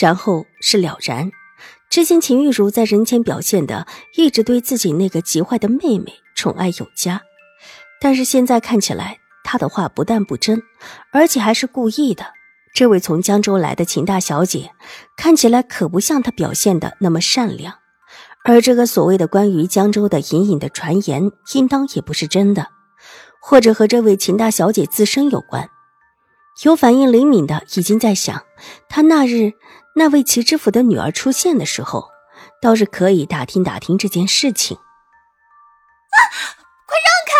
然后是了然。之前秦玉茹在人前表现的，一直对自己那个极坏的妹妹宠爱有加，但是现在看起来，她的话不但不真，而且还是故意的。这位从江州来的秦大小姐，看起来可不像她表现的那么善良。而这个所谓的关于江州的隐隐的传言，应当也不是真的，或者和这位秦大小姐自身有关。有反应灵敏的已经在想，她那日。那位齐知府的女儿出现的时候，倒是可以打听打听这件事情。啊！快让开！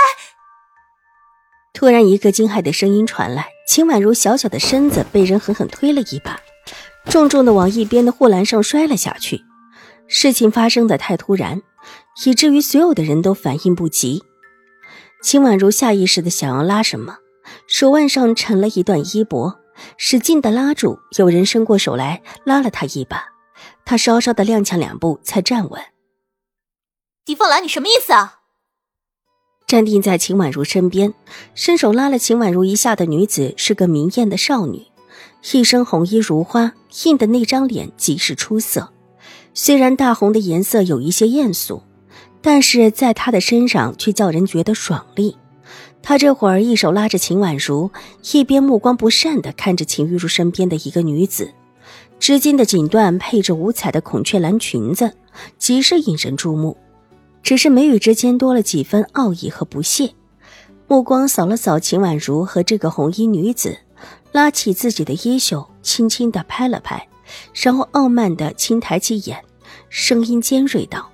突然，一个惊骇的声音传来，秦婉如小小的身子被人狠狠推了一把，重重的往一边的护栏上摔了下去。事情发生的太突然，以至于所有的人都反应不及。秦婉如下意识的想要拉什么，手腕上缠了一段衣帛。使劲的拉住，有人伸过手来拉了他一把，他稍稍的踉跄两步才站稳。狄凤兰，你什么意思啊？站定在秦婉如身边，伸手拉了秦婉如一下的女子是个明艳的少女，一身红衣如花，映的那张脸极是出色。虽然大红的颜色有一些艳俗，但是在她的身上却叫人觉得爽利。他这会儿一手拉着秦婉如，一边目光不善地看着秦玉茹身边的一个女子，织金的锦缎配着五彩的孔雀蓝裙子，极是引人注目。只是眉宇之间多了几分傲意和不屑，目光扫了扫秦婉如和这个红衣女子，拉起自己的衣袖，轻轻地拍了拍，然后傲慢地轻抬起眼，声音尖锐道：“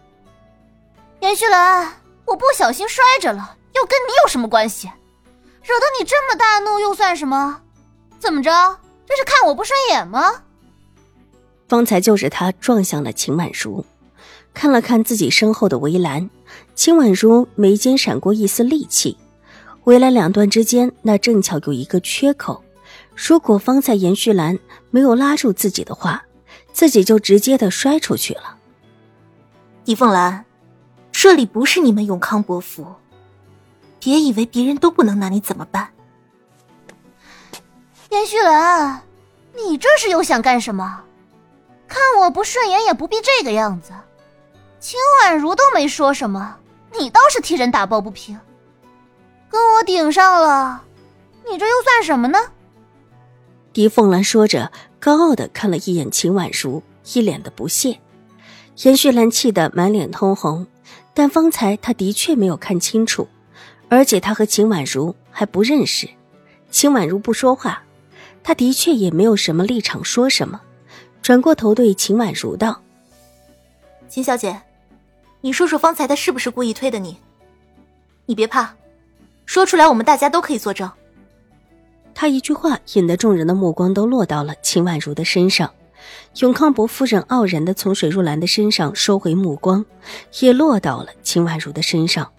严旭兰，我不小心摔着了。”又跟你有什么关系？惹得你这么大怒又算什么？怎么着？这是看我不顺眼吗？方才就是他撞向了秦婉如，看了看自己身后的围栏，秦婉如眉间闪过一丝戾气。围栏两段之间那正巧有一个缺口，如果方才严旭兰没有拉住自己的话，自己就直接的摔出去了。李凤兰，这里不是你们永康伯府。别以为别人都不能拿你怎么办，严旭兰，你这是又想干什么？看我不顺眼也不必这个样子。秦婉如都没说什么，你倒是替人打抱不平，跟我顶上了，你这又算什么呢？狄凤兰说着，高傲的看了一眼秦婉如，一脸的不屑。严旭兰气得满脸通红，但方才他的确没有看清楚。而且他和秦婉如还不认识，秦婉如不说话，他的确也没有什么立场说什么。转过头对秦婉如道：“秦小姐，你说说方才他是不是故意推的你？你别怕，说出来我们大家都可以作证。”他一句话引得众人的目光都落到了秦婉如的身上。永康伯夫人傲然的从水若兰的身上收回目光，也落到了秦婉如的身上。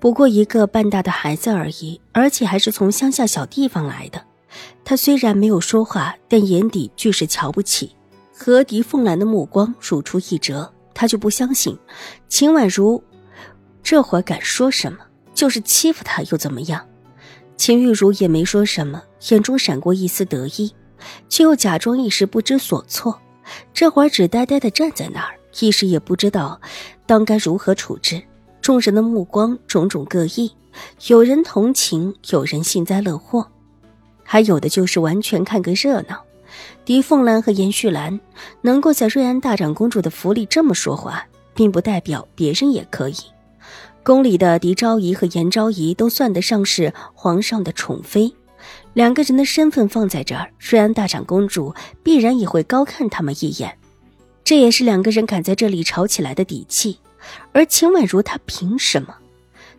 不过一个半大的孩子而已，而且还是从乡下小地方来的。他虽然没有说话，但眼底俱是瞧不起。和狄凤兰的目光如出一辙，他就不相信秦婉如这会儿敢说什么，就是欺负他又怎么样？秦玉茹也没说什么，眼中闪过一丝得意，却又假装一时不知所措。这会儿只呆呆地站在那儿，一时也不知道当该如何处置。众人的目光种种各异，有人同情，有人幸灾乐祸，还有的就是完全看个热闹。狄凤兰和严旭兰能够在瑞安大长公主的府里这么说话，并不代表别人也可以。宫里的狄昭仪和严昭仪都算得上是皇上的宠妃，两个人的身份放在这儿，瑞安大长公主必然也会高看他们一眼，这也是两个人敢在这里吵起来的底气。而秦婉如，她凭什么？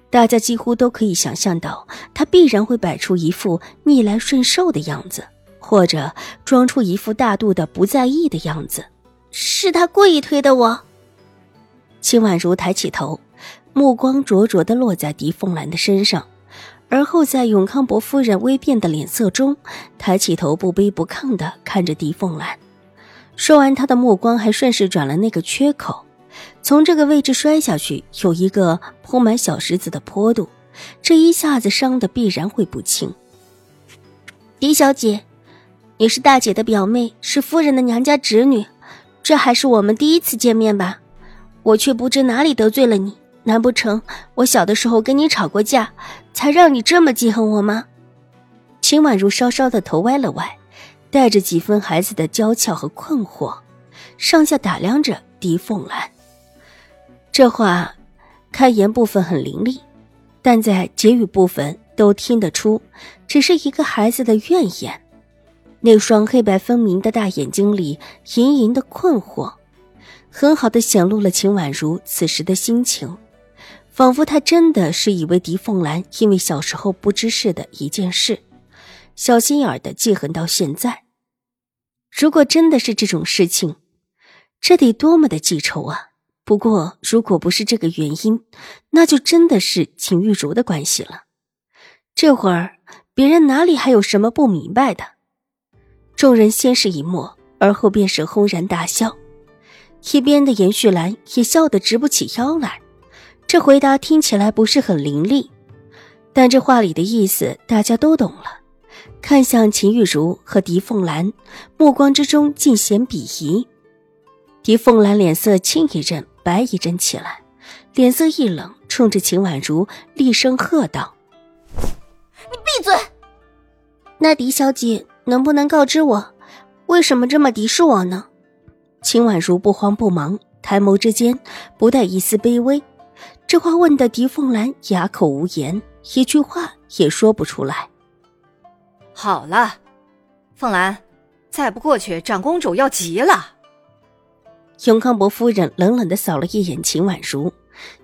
大家几乎都可以想象到，她必然会摆出一副逆来顺受的样子，或者装出一副大度的不在意的样子。是他故意推的我。秦婉如抬起头，目光灼灼的落在狄凤兰的身上，而后在永康伯夫人微变的脸色中，抬起头，不卑不亢的看着狄凤兰。说完，他的目光还顺势转了那个缺口，从这个位置摔下去，有一个铺满小石子的坡度，这一下子伤的必然会不轻。狄小姐，你是大姐的表妹，是夫人的娘家侄女，这还是我们第一次见面吧？我却不知哪里得罪了你，难不成我小的时候跟你吵过架，才让你这么记恨我吗？秦婉如稍稍的头歪了歪，带着几分孩子的娇俏和困惑，上下打量着狄凤兰。这话开言部分很凌厉，但在结语部分都听得出，只是一个孩子的怨言。那双黑白分明的大眼睛里，隐隐的困惑。很好的显露了秦婉如此时的心情，仿佛她真的是以为狄凤兰因为小时候不知事的一件事，小心眼的记恨到现在。如果真的是这种事情，这得多么的记仇啊！不过如果不是这个原因，那就真的是秦玉茹的关系了。这会儿别人哪里还有什么不明白的？众人先是一默，而后便是轰然大笑。一边的严旭兰也笑得直不起腰来，这回答听起来不是很伶俐，但这话里的意思大家都懂了。看向秦玉茹和狄凤兰，目光之中尽显鄙夷。狄凤兰脸色青一阵白一阵起来，脸色一冷，冲着秦婉如厉声喝道：“你闭嘴！那狄小姐能不能告知我，为什么这么敌视我呢？”秦婉如不慌不忙，抬眸之间不带一丝卑微。这话问的狄凤兰哑口无言，一句话也说不出来。好了，凤兰，再不过去，长公主要急了。永康伯夫人冷冷的扫了一眼秦婉如，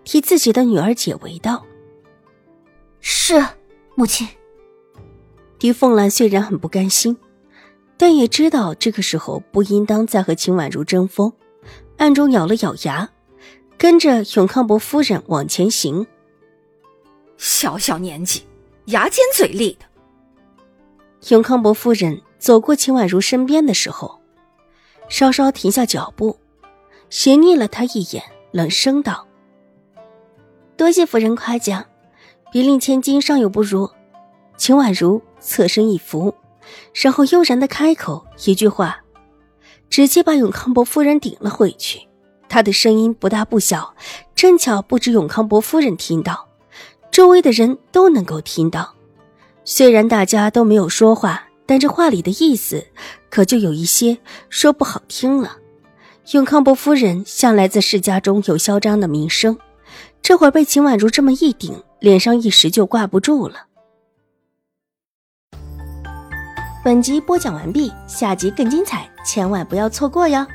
替自己的女儿解围道：“是，母亲。”狄凤兰虽然很不甘心。但也知道这个时候不应当再和秦婉如争锋，暗中咬了咬牙，跟着永康伯夫人往前行。小小年纪，牙尖嘴利的。永康伯夫人走过秦婉如身边的时候，稍稍停下脚步，斜睨了他一眼，冷声道：“多谢夫人夸奖，别令千金尚有不如。”秦婉如侧身一扶。然后悠然的开口一句话，直接把永康伯夫人顶了回去。他的声音不大不小，正巧不止永康伯夫人听到，周围的人都能够听到。虽然大家都没有说话，但这话里的意思可就有一些说不好听了。永康伯夫人向来在世家中有嚣张的名声，这会儿被秦婉如这么一顶，脸上一时就挂不住了。本集播讲完毕，下集更精彩，千万不要错过哟！